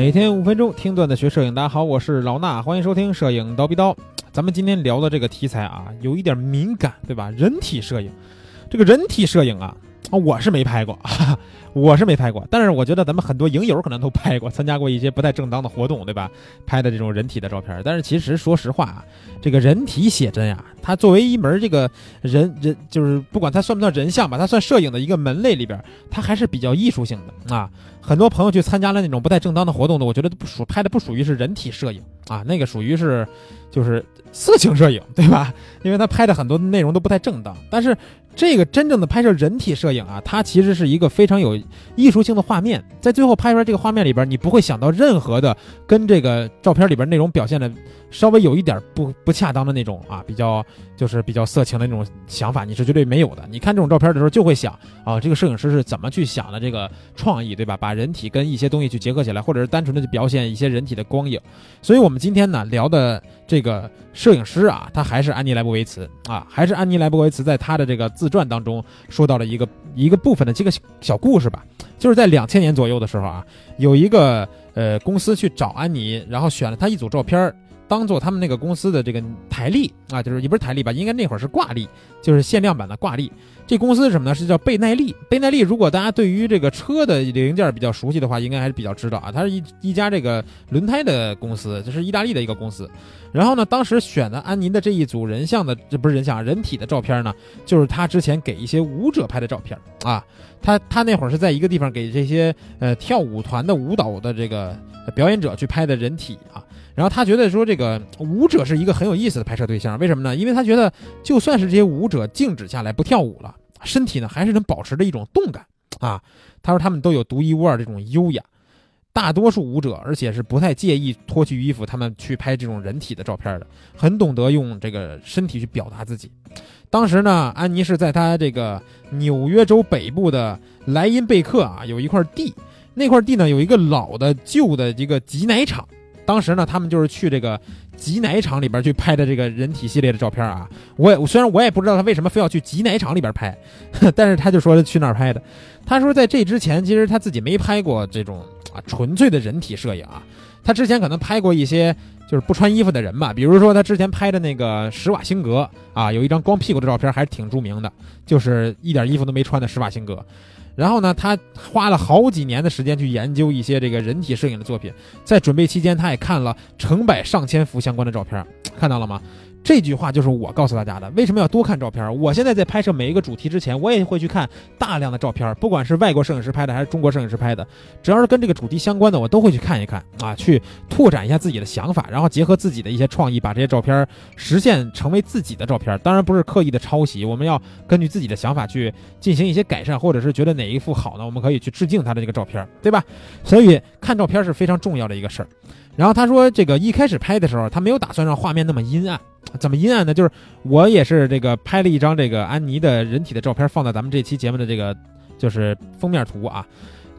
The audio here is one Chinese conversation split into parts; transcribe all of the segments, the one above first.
每天五分钟听段子学摄影，大家好，我是老衲，欢迎收听摄影刀逼刀。咱们今天聊的这个题材啊，有一点敏感，对吧？人体摄影，这个人体摄影啊，啊，我是没拍过，我是没拍过。但是我觉得咱们很多影友可能都拍过，参加过一些不太正当的活动，对吧？拍的这种人体的照片。但是其实说实话啊，这个人体写真呀，它作为一门这个人人，就是不管它算不算人像吧，它算摄影的一个门类里边，它还是比较艺术性的啊。很多朋友去参加了那种不太正当的活动的，我觉得不属拍的不属于是人体摄影啊，那个属于是就是色情摄影，对吧？因为他拍的很多内容都不太正当。但是这个真正的拍摄人体摄影啊，它其实是一个非常有艺术性的画面，在最后拍出来这个画面里边，你不会想到任何的跟这个照片里边内容表现的稍微有一点不不恰当的那种啊，比较就是比较色情的那种想法，你是绝对没有的。你看这种照片的时候，就会想啊，这个摄影师是怎么去想的这个创意，对吧？把人体跟一些东西去结合起来，或者是单纯的去表现一些人体的光影。所以，我们今天呢聊的这个摄影师啊，他还是安妮莱博维茨啊，还是安妮莱博维茨在他的这个自传当中说到了一个一个部分的这个小故事吧，就是在两千年左右的时候啊，有一个呃公司去找安妮，然后选了他一组照片儿。当做他们那个公司的这个台历啊，就是也不是台历吧，应该那会儿是挂历，就是限量版的挂历。这公司是什么呢？是叫倍耐力。倍耐力，如果大家对于这个车的零件比较熟悉的话，应该还是比较知道啊。它是一一家这个轮胎的公司，这是意大利的一个公司。然后呢，当时选的安妮的这一组人像的，这不是人像，人体的照片呢，就是他之前给一些舞者拍的照片啊。他他那会儿是在一个地方给这些呃跳舞团的舞蹈的这个表演者去拍的人体啊。然后他觉得说这个舞者是一个很有意思的拍摄对象，为什么呢？因为他觉得就算是这些舞者静止下来不跳舞了，身体呢还是能保持着一种动感啊。他说他们都有独一无二这种优雅，大多数舞者而且是不太介意脱去衣服，他们去拍这种人体的照片的，很懂得用这个身体去表达自己。当时呢，安妮是在他这个纽约州北部的莱茵贝克啊，有一块地，那块地呢有一个老的旧的一个挤奶厂。当时呢，他们就是去这个挤奶厂里边去拍的这个人体系列的照片啊。我也虽然我也不知道他为什么非要去挤奶厂里边拍，但是他就说去那儿拍的。他说在这之前，其实他自己没拍过这种啊纯粹的人体摄影啊。他之前可能拍过一些就是不穿衣服的人嘛，比如说他之前拍的那个施瓦辛格啊，有一张光屁股的照片还是挺著名的，就是一点衣服都没穿的施瓦辛格。然后呢，他花了好几年的时间去研究一些这个人体摄影的作品，在准备期间，他也看了成百上千幅相关的照片，看到了吗？这句话就是我告诉大家的。为什么要多看照片？我现在在拍摄每一个主题之前，我也会去看大量的照片，不管是外国摄影师拍的还是中国摄影师拍的，只要是跟这个主题相关的，我都会去看一看啊，去拓展一下自己的想法，然后结合自己的一些创意，把这些照片实现成为自己的照片。当然不是刻意的抄袭，我们要根据自己的想法去进行一些改善，或者是觉得哪一幅好呢，我们可以去致敬他的这个照片，对吧？所以看照片是非常重要的一个事儿。然后他说，这个一开始拍的时候，他没有打算让画面那么阴暗。怎么阴暗呢？就是我也是这个拍了一张这个安妮的人体的照片，放在咱们这期节目的这个就是封面图啊。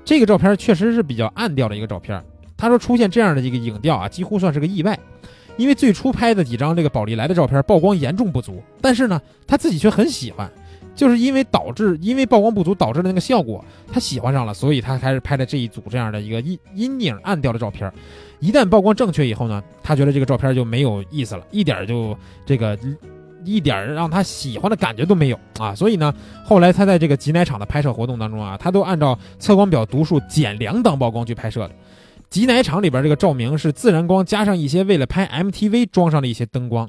这个照片确实是比较暗调的一个照片。他说出现这样的一个影调啊，几乎算是个意外，因为最初拍的几张这个宝丽来的照片曝光严重不足，但是呢，他自己却很喜欢。就是因为导致，因为曝光不足导致的那个效果，他喜欢上了，所以他开始拍了这一组这样的一个阴阴影暗调的照片。一旦曝光正确以后呢，他觉得这个照片就没有意思了，一点就这个一点让他喜欢的感觉都没有啊。所以呢，后来他在这个挤奶厂的拍摄活动当中啊，他都按照测光表读数减两档曝光去拍摄的。挤奶厂里边这个照明是自然光加上一些为了拍 MTV 装上的一些灯光，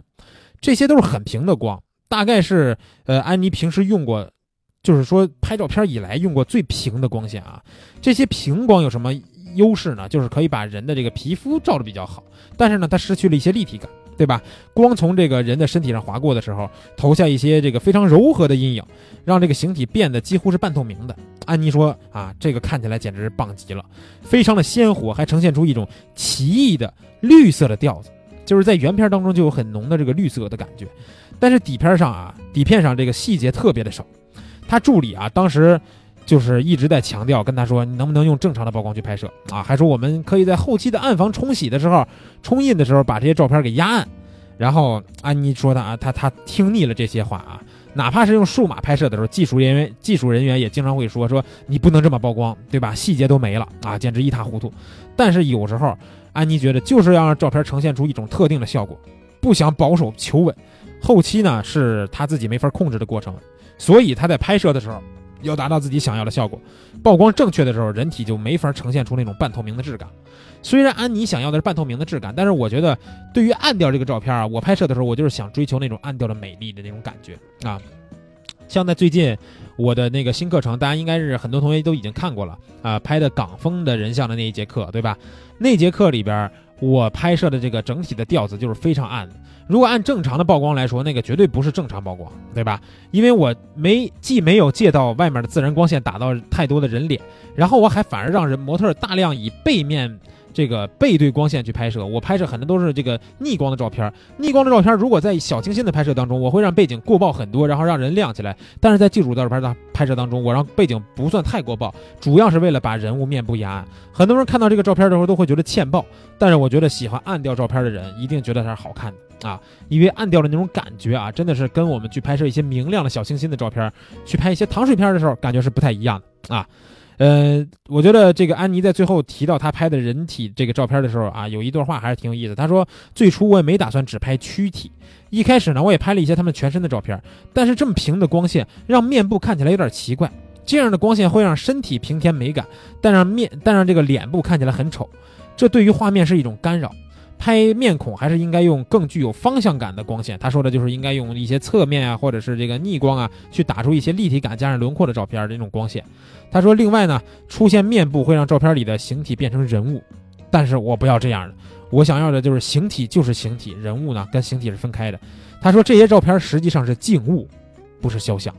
这些都是很平的光。大概是，呃，安妮平时用过，就是说拍照片以来用过最平的光线啊。这些平光有什么优势呢？就是可以把人的这个皮肤照的比较好，但是呢，它失去了一些立体感，对吧？光从这个人的身体上划过的时候，投下一些这个非常柔和的阴影，让这个形体变得几乎是半透明的。安妮说啊，这个看起来简直是棒极了，非常的鲜活，还呈现出一种奇异的绿色的调子。就是在原片当中就有很浓的这个绿色的感觉，但是底片上啊，底片上这个细节特别的少。他助理啊，当时就是一直在强调，跟他说你能不能用正常的曝光去拍摄啊？还说我们可以在后期的暗房冲洗的时候、冲印的时候把这些照片给压暗然后安妮说他啊，他他听腻了这些话啊，哪怕是用数码拍摄的时候，技术人员技术人员也经常会说说你不能这么曝光，对吧？细节都没了啊，简直一塌糊涂。但是有时候安妮觉得就是要让照片呈现出一种特定的效果，不想保守求稳，后期呢是他自己没法控制的过程，所以他在拍摄的时候。要达到自己想要的效果，曝光正确的时候，人体就没法呈现出那种半透明的质感。虽然安妮想要的是半透明的质感，但是我觉得对于暗调这个照片啊，我拍摄的时候我就是想追求那种暗调的美丽的那种感觉啊。像在最近我的那个新课程，大家应该是很多同学都已经看过了啊，拍的港风的人像的那一节课，对吧？那节课里边我拍摄的这个整体的调子就是非常暗的。如果按正常的曝光来说，那个绝对不是正常曝光，对吧？因为我没既没有借到外面的自然光线打到太多的人脸，然后我还反而让人模特大量以背面这个背对光线去拍摄。我拍摄很多都是这个逆光的照片，逆光的照片如果在小清新的拍摄当中，我会让背景过曝很多，然后让人亮起来。但是在技术照片的拍摄当中，我让背景不算太过曝，主要是为了把人物面部压暗。很多人看到这个照片的时候都会觉得欠曝，但是我觉得喜欢暗调照片的人一定觉得它是好看的。啊，因为暗调的那种感觉啊，真的是跟我们去拍摄一些明亮的小清新的照片，去拍一些糖水片的时候，感觉是不太一样的啊。呃，我觉得这个安妮在最后提到她拍的人体这个照片的时候啊，有一段话还是挺有意思。她说：“最初我也没打算只拍躯体，一开始呢，我也拍了一些他们全身的照片，但是这么平的光线让面部看起来有点奇怪。这样的光线会让身体平添美感，但让面但让这个脸部看起来很丑，这对于画面是一种干扰。”拍面孔还是应该用更具有方向感的光线。他说的就是应该用一些侧面啊，或者是这个逆光啊，去打出一些立体感加上轮廓的照片这种光线。他说，另外呢，出现面部会让照片里的形体变成人物，但是我不要这样的，我想要的就是形体就是形体，人物呢跟形体是分开的。他说这些照片实际上是静物，不是肖像，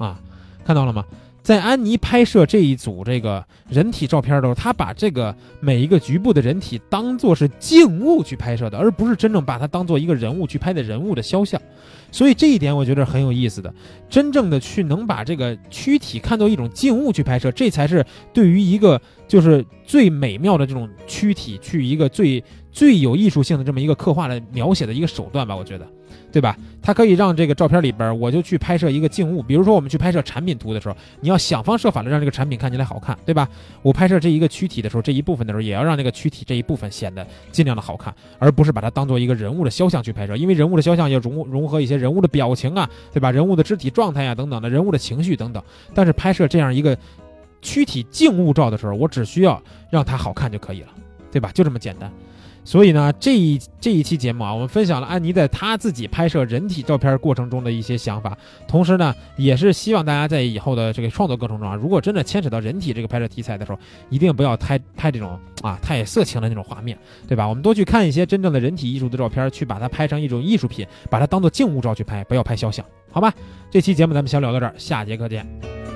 啊，看到了吗？在安妮拍摄这一组这个人体照片的时候，她把这个每一个局部的人体当做是静物去拍摄的，而不是真正把它当做一个人物去拍的人物的肖像。所以这一点我觉得很有意思的，真正的去能把这个躯体看作一种静物去拍摄，这才是对于一个就是最美妙的这种躯体去一个最最有艺术性的这么一个刻画的描写的一个手段吧，我觉得。对吧？它可以让这个照片里边，我就去拍摄一个静物。比如说，我们去拍摄产品图的时候，你要想方设法的让这个产品看起来好看，对吧？我拍摄这一个躯体的时候，这一部分的时候，也要让这个躯体这一部分显得尽量的好看，而不是把它当做一个人物的肖像去拍摄。因为人物的肖像要融融合一些人物的表情啊，对吧？人物的肢体状态呀，等等的人物的情绪等等。但是拍摄这样一个躯体静物照的时候，我只需要让它好看就可以了，对吧？就这么简单。所以呢，这一这一期节目啊，我们分享了安妮在她自己拍摄人体照片过程中的一些想法，同时呢，也是希望大家在以后的这个创作过程中啊，如果真的牵扯到人体这个拍摄题材的时候，一定不要拍拍这种啊太色情的那种画面，对吧？我们多去看一些真正的人体艺术的照片，去把它拍成一种艺术品，把它当做静物照去拍，不要拍肖像，好吧？这期节目咱们先聊到这儿，下节课见。